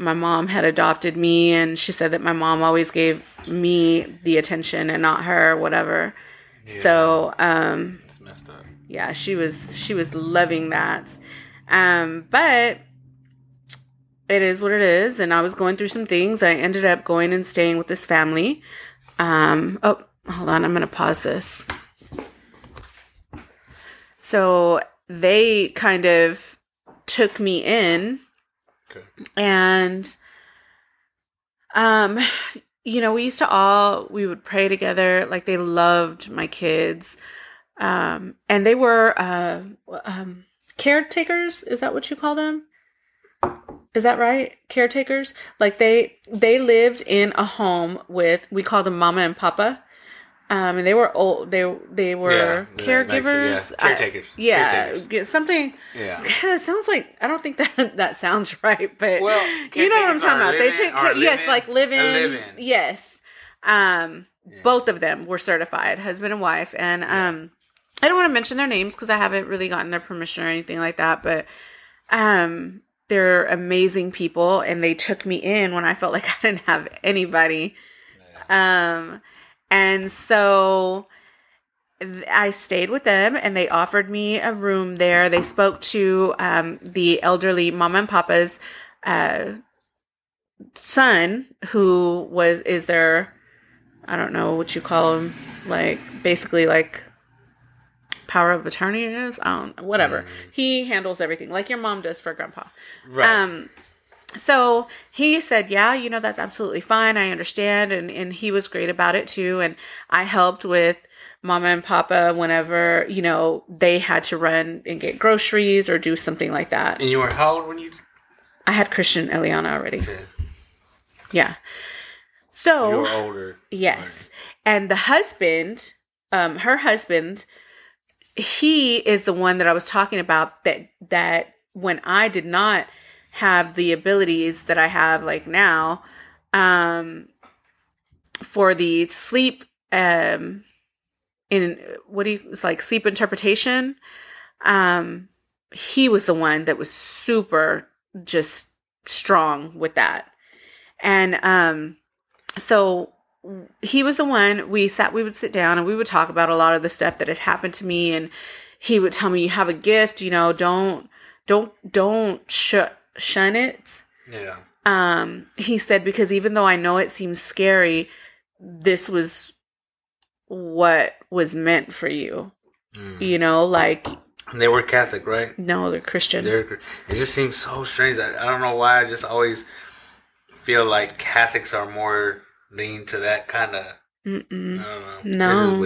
my mom had adopted me and she said that my mom always gave me the attention and not her whatever. So um It's messed up. yeah she was she was loving that. Um but it is what it is and i was going through some things. I ended up going and staying with this family. Um oh hold on i'm gonna pause this. So they kind of took me in Okay. and um you know we used to all we would pray together. Like they loved my kids. Um and they were uh um caretakers. Is that what you call them? Is that right? Caretakers? Like they they lived in a home with we called them mama and papa um and they were old they they were Yeah, caregivers yeah, I- caretakers, yeah caretakers. something Yeah. it sounds like I don't think that that sounds right, but Well, you know what I'm talking about. They live-in- take yes, like living. a Yes, um, both of them were certified, husband and wife, and um, I don't want to mention their names because I haven't really gotten their permission or anything like that, but um, they're amazing people, and they took me in when I felt like I didn't have anybody, um, and so. I stayed with them and they offered me a room there. They spoke to um, the elderly mama and papa's uh, son, who was is their I don't know what you call him, like basically like power of attorney is. I don't know, whatever. He handles everything like your mom does for grandpa. Right. Um, so he said, "Yeah, you know that's absolutely fine. I understand," and and he was great about it too. And I helped with mama and papa whenever you know they had to run and get groceries or do something like that. and you were how old when you? I had Christian Eliana already. Okay. Yeah. So. You were older. Yes. And the husband, um, her husband, he is the one that I was talking about that that when I did not have the abilities that I have like now, um for the sleep um in what do you it's like sleep interpretation, um he was the one that was super just strong with that. And um so he was the one we sat we would sit down and we would talk about a lot of the stuff that had happened to me and he would tell me you have a gift you know don't don't don't sh- shun it Yeah. um he said because even though i know it seems scary this was what was meant for you Mm. you know like And they were Catholic, right? no they're christian They're, it just seems so strange. I, I don't know why. I just always feel like Catholics are more lean to that kind of. Don't know. No.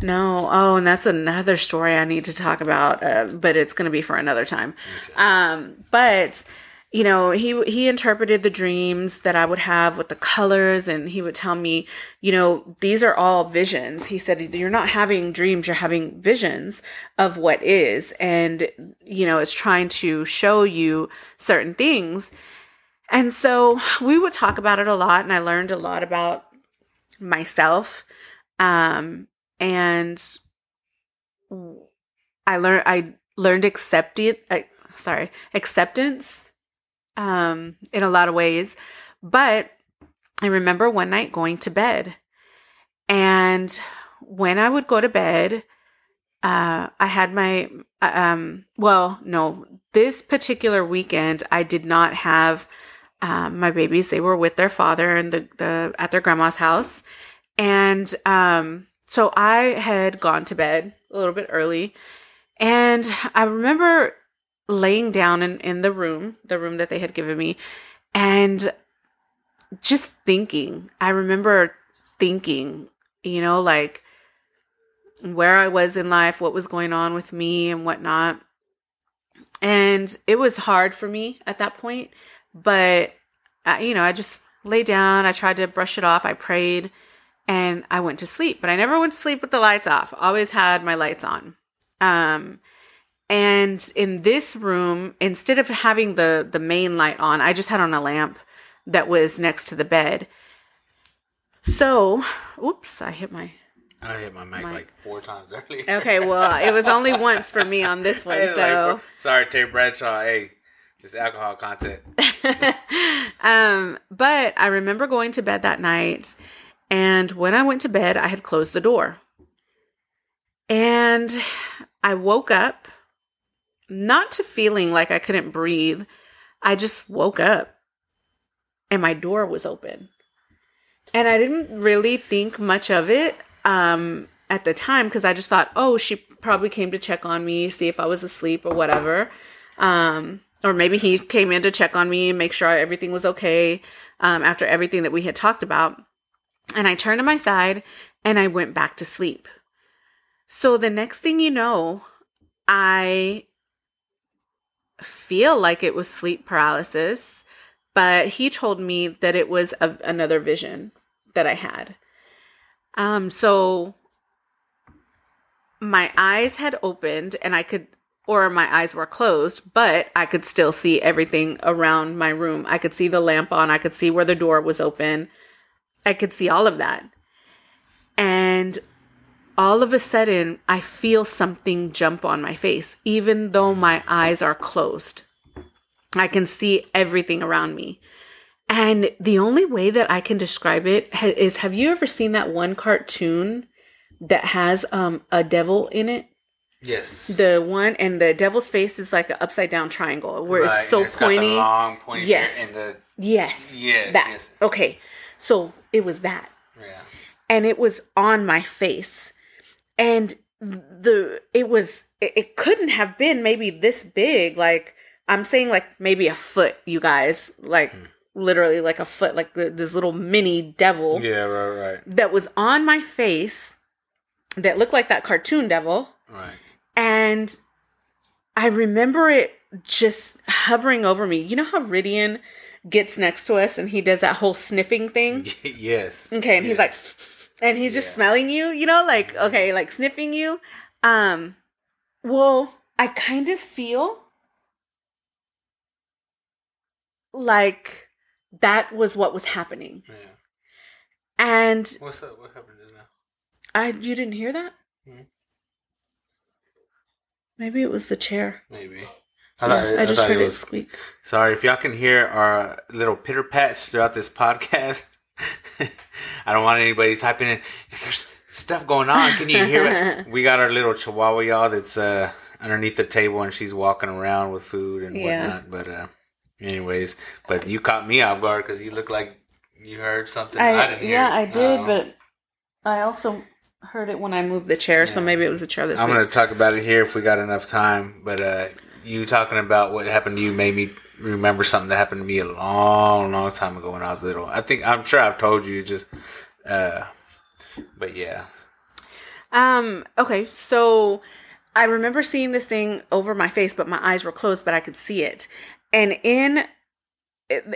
This is weird. No. Oh, and that's another story I need to talk about, uh, but it's going to be for another time. Um, but you know, he he interpreted the dreams that I would have with the colors, and he would tell me, you know, these are all visions. He said, you're not having dreams, you're having visions of what is, and you know, it's trying to show you certain things. And so we would talk about it a lot, and I learned a lot about myself. Um, and I learned I learned accepted I, sorry acceptance um, in a lot of ways. But I remember one night going to bed, and when I would go to bed, uh, I had my um. Well, no, this particular weekend I did not have um, my babies. They were with their father and the, the at their grandma's house, and um, so I had gone to bed a little bit early, and I remember laying down in, in the room, the room that they had given me, and just thinking. I remember thinking, you know, like where I was in life, what was going on with me and whatnot. And it was hard for me at that point, but I, you know, I just lay down, I tried to brush it off, I prayed, and I went to sleep. But I never went to sleep with the lights off. Always had my lights on. Um and in this room, instead of having the the main light on, I just had on a lamp that was next to the bed. So, oops, I hit my I hit my mic My- like four times earlier. Okay, well, it was only once for me on this one, it like so sorry, Terry Bradshaw. Hey, this alcohol content. um, but I remember going to bed that night, and when I went to bed, I had closed the door. And I woke up not to feeling like I couldn't breathe. I just woke up and my door was open. And I didn't really think much of it um, at the time because I just thought, oh, she probably came to check on me, see if I was asleep or whatever. Um, or maybe he came in to check on me and make sure everything was okay um, after everything that we had talked about. And I turned to my side and I went back to sleep. So the next thing you know, I feel like it was sleep paralysis, but he told me that it was a, another vision that I had. Um, so my eyes had opened and I could, or my eyes were closed, but I could still see everything around my room. I could see the lamp on, I could see where the door was open, I could see all of that. And all of a sudden, I feel something jump on my face, even though my eyes are closed. I can see everything around me. And the only way that I can describe it is have you ever seen that one cartoon that has um, a devil in it? Yes. The one, and the devil's face is like an upside down triangle where Right, it's so it's pointy. long pointy Yes. the Yes. Yes, That. yes. Okay. So it was that yeah. and it was on my face and the it was it, it couldn't have been maybe this big like i'm saying like maybe a foot you guys like Hmm. literally like a foot like the, this little mini devil Yeah. Right. Right. that was on my face that looked like that cartoon devil Right. and i remember it just hovering over me you know how Ridian gets next to us and he does that whole sniffing thing yes. Okay, and he's like, and he's just Yeah. smelling you, you know, like okay, like sniffing you. Um, well, I kind of feel like that was what was happening, Yeah. and What's up? What happened just now? I you didn't hear that. Mhm. Maybe it was the chair. Maybe. Yeah, thought- I just heard it was- squeak. Sorry if y'all can hear our little pitter pats throughout this podcast. I don't want anybody typing in. There's stuff going on. Can you hear it? We got our little Chihuahua y'all that's uh, underneath the table and she's walking around with food and Yeah. whatnot. But uh, anyways, but you caught me off guard because you look like you heard something. I, I, didn't hear. yeah, I did, Um, but I also heard it when I moved the chair, so maybe it was the chair this I'm going to talk about it here if we got enough time. But uh, you talking about what happened to you made me remember something that happened to me a long, long time ago when I was little. I think I'm sure I've told you just, uh, but yeah, Um, okay, so I remember seeing this thing over my face, but my eyes were closed, but I could see it. And in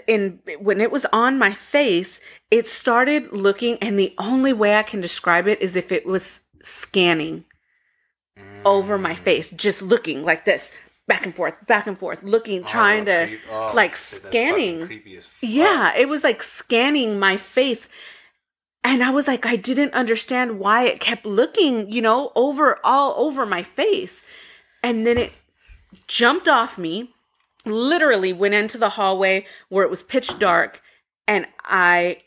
in when it was on my face, it started looking and the only way I can describe it is if it was scanning over my face, just looking like this, back and forth, back and forth, looking, oh, trying to creep- oh, like dude, scanning. creepy as fuck. Yeah, it was like scanning my face. And I was like, I didn't understand why it kept looking, you know, over all over my face. And then it jumped off me literally went into the hallway where it was pitch dark and I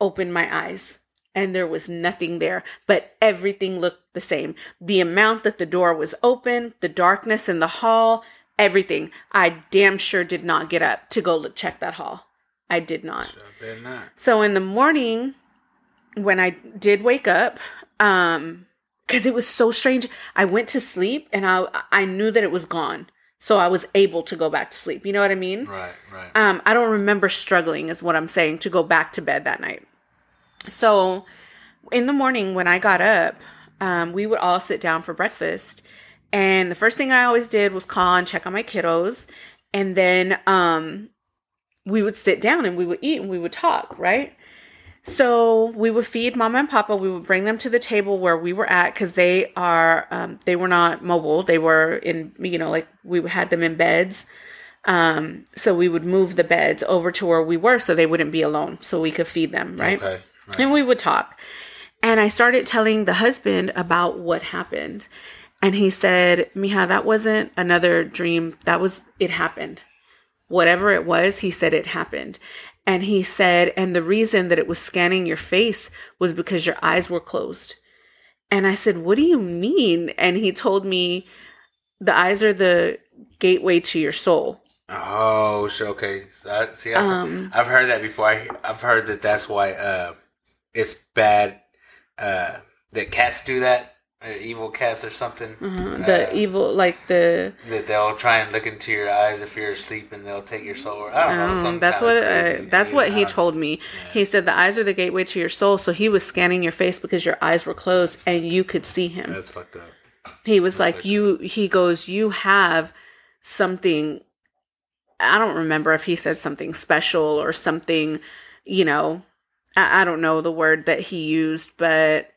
opened my eyes and there was nothing there, but everything looked the same. The amount that the door was open, the darkness in the hall, everything. I damn sure did not get up to go look, check that hall. I did not. not. So in the morning, when I did wake up, um, because it was so strange, I went to sleep and I I knew that it was gone. So I was able to go back to sleep. You know what I mean? Right, right. Um, I don't remember struggling, is what I'm saying, to go back to bed that night. So in the morning when I got up, um, we would all sit down for breakfast. And the first thing I always did was call and check on my kiddos. And then um, we would sit down and we would eat and we would talk, right? So we would feed mama and papa. We would bring them to the table where we were at because they are um, they were not mobile. They were in you know like we had them in beds. Um, so we would move the beds over to where we were so they wouldn't be alone, so we could feed them, right? Okay. Right. And we would talk. And I started telling the husband about what happened. And he said, Mija, that wasn't another dream. That was, it happened. Whatever it was, he said it happened. And he said, and the reason that it was scanning your face was because your eyes were closed. And I said, What do you mean? And he told me, The eyes are the gateway to your soul. Oh, okay. So I, see, I've, Um, I've heard that before. I, I've heard that that's why uh, it's bad uh, that cats do that, uh, evil cats or something. uh, the Uh, evil, like the, that they'll try and look into your eyes if you're asleep, and they'll take your soul. Or, I don't know. Um, some that's what uh, that's what he told me. Yeah. He said the eyes are the gateway to your soul. So he was scanning your face because your eyes were closed and you could see him. That's fucked up. He was like, fucked "You." He goes, "You have something." I don't remember if he said something special or something. You know, I, I don't know the word that he used, but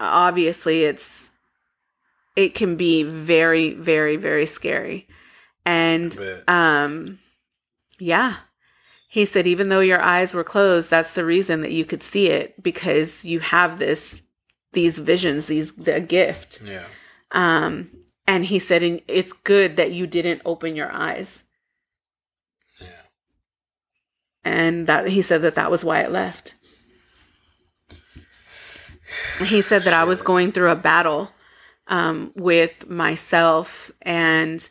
obviously it's it can be very, very, very scary. And um, yeah. He said, even though your eyes were closed, that's the reason that you could see it because you have this, these visions, these, the gift. Yeah. Um, and he said, and it's good that you didn't open your eyes. Yeah. And that he said that that was why it left. He said that I was going through a battle um, with myself and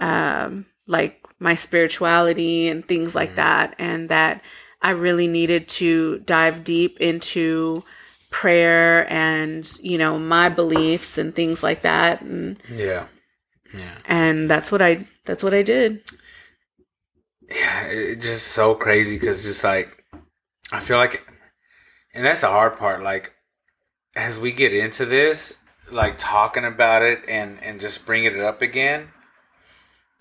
um, like my spirituality and things like that, and that I really needed to dive deep into prayer and you know my beliefs and things like that and Yeah. Yeah. and that's what I that's what I did. yeah, it's just so crazy because just like I feel like, and that's the hard part. Like as we get into this, like talking about it and and just bringing it up again,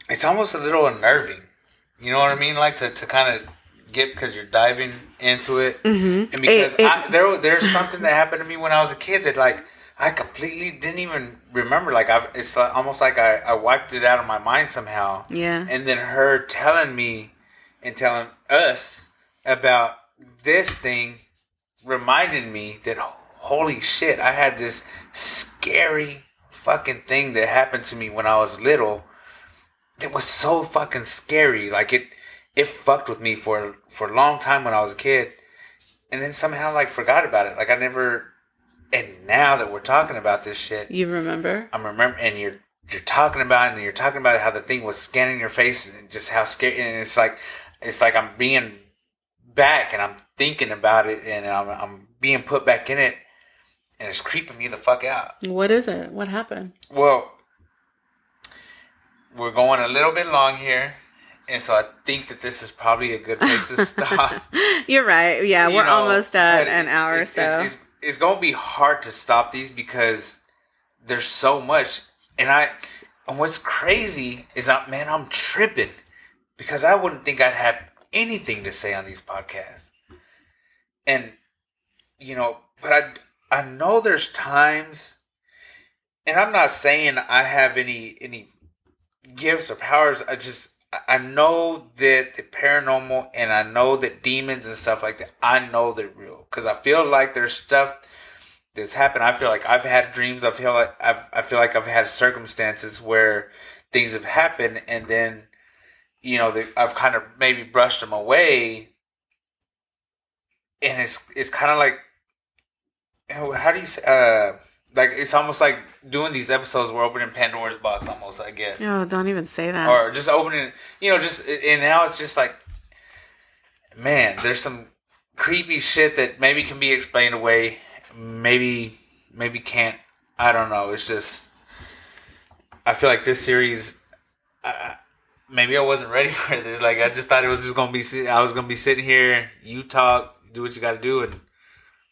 it's almost a little unnerving. You know what I mean? Like to to kind of get because you're diving into it, Mm-hmm. and because It- it- I, there there's something that happened to me when I was a kid that like. I completely didn't even remember. Like I, it's like, almost like I, I wiped it out of my mind somehow Yeah. and then her telling me and telling us about this thing reminded me that holy shit i had this scary fucking thing that happened to me when i was little it was so fucking scary like it it fucked with me for for a long time when i was a kid and then somehow like forgot about it like i never and now that we're talking about this shit You remember? I'm remember, and you're you're talking about it and you're talking about how the thing was scanning your face and just how scary. And it's like it's like I'm being back and I'm thinking about it and I'm I'm being put back in it, and it's creeping me the fuck out. What is it? What happened? Well, we're going a little bit long here, and so I think that this is probably a good place to stop. You're right. Yeah, You we're know, almost at an hour or so. It's, it's, it's going to be hard to stop these because there's so much. And I, and what's crazy is that, man, I'm tripping because I wouldn't think I'd have anything to say on these podcasts. And, you know, but I, I know there's times, and I'm not saying I have any, any gifts or powers. I just, I- know that the paranormal and I know that demons and stuff like that, I know they're real because I feel like there's stuff that's happened. I feel like I've had dreams. I feel like I've, I feel like I've had circumstances where things have happened and then you know, I've kind of maybe brushed them away, and it's it's kind of like, how do you say, uh, like it's almost like doing these episodes. We're opening Pandora's box, almost, I guess, Oh, don't even say that. or just opening, you know, just and now it's just like, man, there's some creepy shit that maybe can be explained away, maybe maybe can't. I don't know. It's just, I feel like this series. I, maybe I wasn't ready for this. Like I just thought it was just gonna be. I was gonna be sitting here. You talk, do what you got to do, and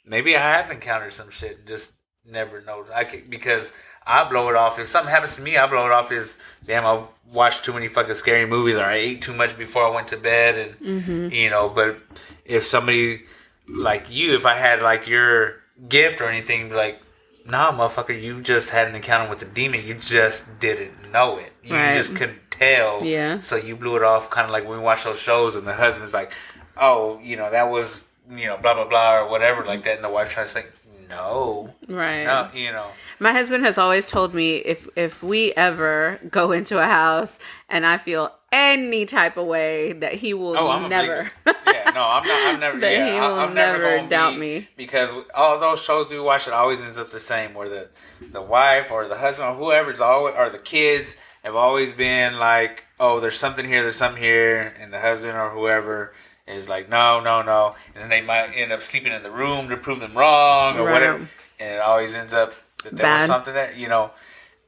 maybe I have encountered some shit. and Just never know. I can, because I blow it off. If something happens to me, I blow it off as damn. I've watched too many fucking scary movies, or I ate too much before I went to bed, and mm-hmm. you know. But if somebody like you, if I had like your gift or anything, like. Nah, motherfucker, you just had an encounter with a demon. You just didn't know it. You Right. just couldn't tell. Yeah. So you blew it off, kind of like when we watch those shows, and the husband's like, "Oh, you know, that was, you know, blah blah blah or whatever like that," and the wife tries to think, "No, right. no, you know, My husband has always told me if if we ever go into a house and I feel any type of way that he will oh, I'm never. Big, yeah, no, I'm not. I'm never. That yeah, he I- will I'm never, never doubt me. because all those shows we watch it always ends up the same, where the the wife or the husband or whoever's always or the kids have always been like, "Oh, there's something here, there's something here," and the husband or whoever is like, "No, no, no," and then they might end up sleeping in the room to prove them wrong or Right. whatever, and it always ends up that there was something that, you know,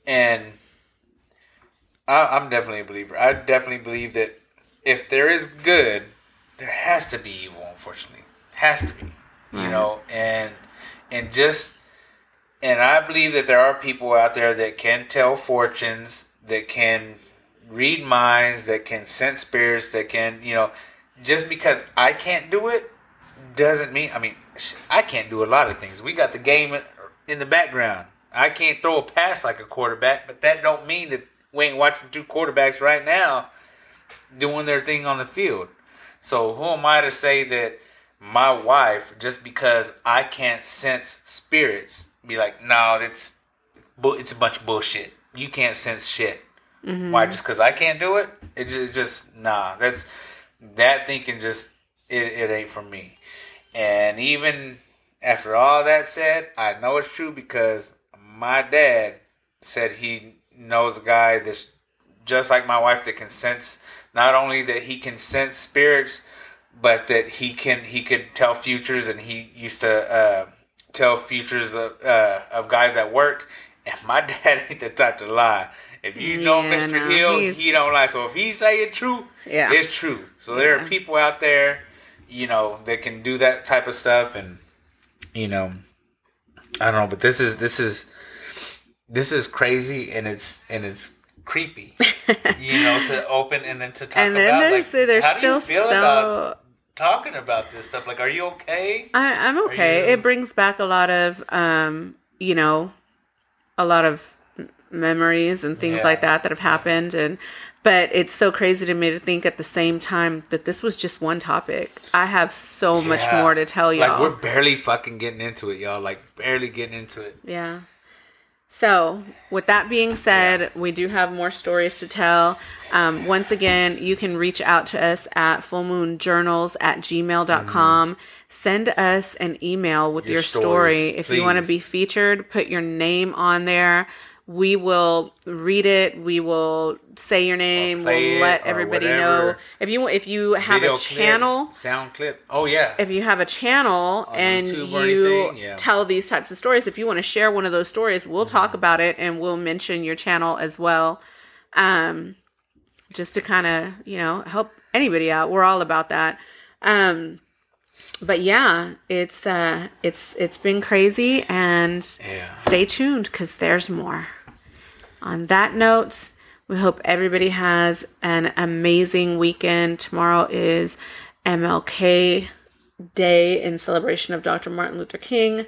and. I, I'm definitely a believer. I definitely believe that if there is good, there has to be evil. Unfortunately, has to be. You Right. know, and and just and I believe that there are people out there that can tell fortunes, that can read minds, that can sense spirits, that can you know. Just because I can't do it doesn't mean. I mean, I can't do a lot of things. We got the game in the background. I can't throw a pass like a quarterback, but that don't mean that we ain't watching two quarterbacks right now doing their thing on the field. So who am I to say that my wife, just because I can't sense spirits, be like, no, it's it's a bunch of bullshit. You can't sense shit. Mm-hmm. Why? Just because I can't do it? It just, it just nah. That's that thinking. Just it, it ain't for me. And even after all that said, I know it's true because my dad said he knows a guy that's just like my wife that can sense not only that he can sense spirits, but that he can he could tell futures, and he used to uh, tell futures of uh, of guys at work. And my dad ain't the type to lie. If you know Mr. no, Hill, he don't lie. So if he say it true, Yeah. it's true. So there Yeah. are people out there, you know, that can do that type of stuff, and you know, I don't know, but this is this is this is crazy, and it's and it's creepy, you know, to open and then to talk and then about. there's like, there's how do still you feel so about talking about this stuff? Like, are you okay? I, I'm okay. you- It brings back a lot of, um, you know, a lot of memories and things Yeah. like that that have happened. And but it's so crazy to me to think at the same time that this was just one topic. I have so much more to tell y'all. Like we're barely fucking getting into it, y'all. Like barely getting into it. Yeah. So, with that being said, we do have more stories to tell. Um, once again, you can reach out to us at fullmoonjournals at gmail.com. Send us an email with your, Your story. If you want to be featured, put your name on there. We will read it. We will say your name. We'll let everybody know. If you if you have Video a channel, clip, sound clip. Oh yeah. if you have a channel and YouTube you yeah. tell these types of stories, if you want to share one of those stories, we'll Mm-hmm. talk about it and we'll mention your channel as well. Um, just to kind of, you know, help anybody out. We're all about that. Um, but yeah, it's uh it's it's been crazy and Yeah. stay tuned cuz there's more. On that note, we hope everybody has an amazing weekend. Tomorrow is MLK Day in celebration of Dr. Martin Luther King.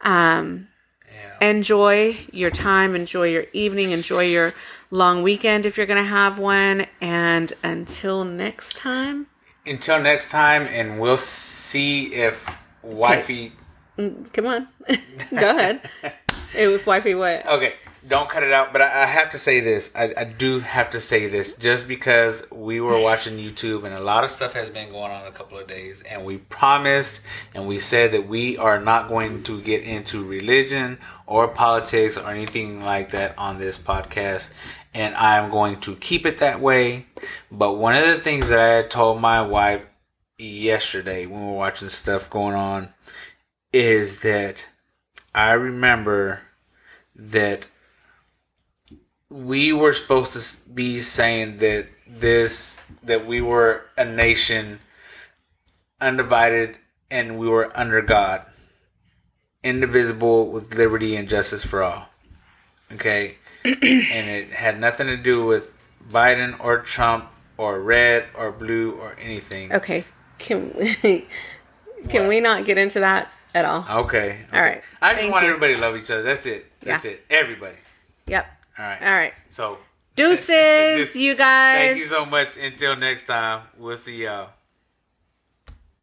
Um, Yeah. enjoy your time, enjoy your evening, enjoy your long weekend if you're going to have one. And until next time, Until next time, and we'll see if wifey. Mm, come on, go ahead. It was wifey what? Okay, Don't cut it out. But I, I have to say this. I, I do have to say this. Just because we were watching YouTube and a lot of stuff has been going on a couple of days, and we promised and we said that we are not going to get into religion or politics or anything like that on this podcast. And I'm going to keep it that way. But one of the things that I told my wife yesterday when we were watching stuff going on is that I remember that we were supposed to be saying that this that we were a nation undivided and we were under God, indivisible with liberty and justice for all. Okay, and it had nothing to do with Biden or Trump or red or blue or anything. Okay. Can we can What? we not get into that at all? Okay. okay. All right. I just Thank want you. everybody to love each other. That's it. That's Yeah. it. Everybody. Yep. All right. All right. So Deuces, This- you guys. Thank you so much. Until next time, we'll see y'all.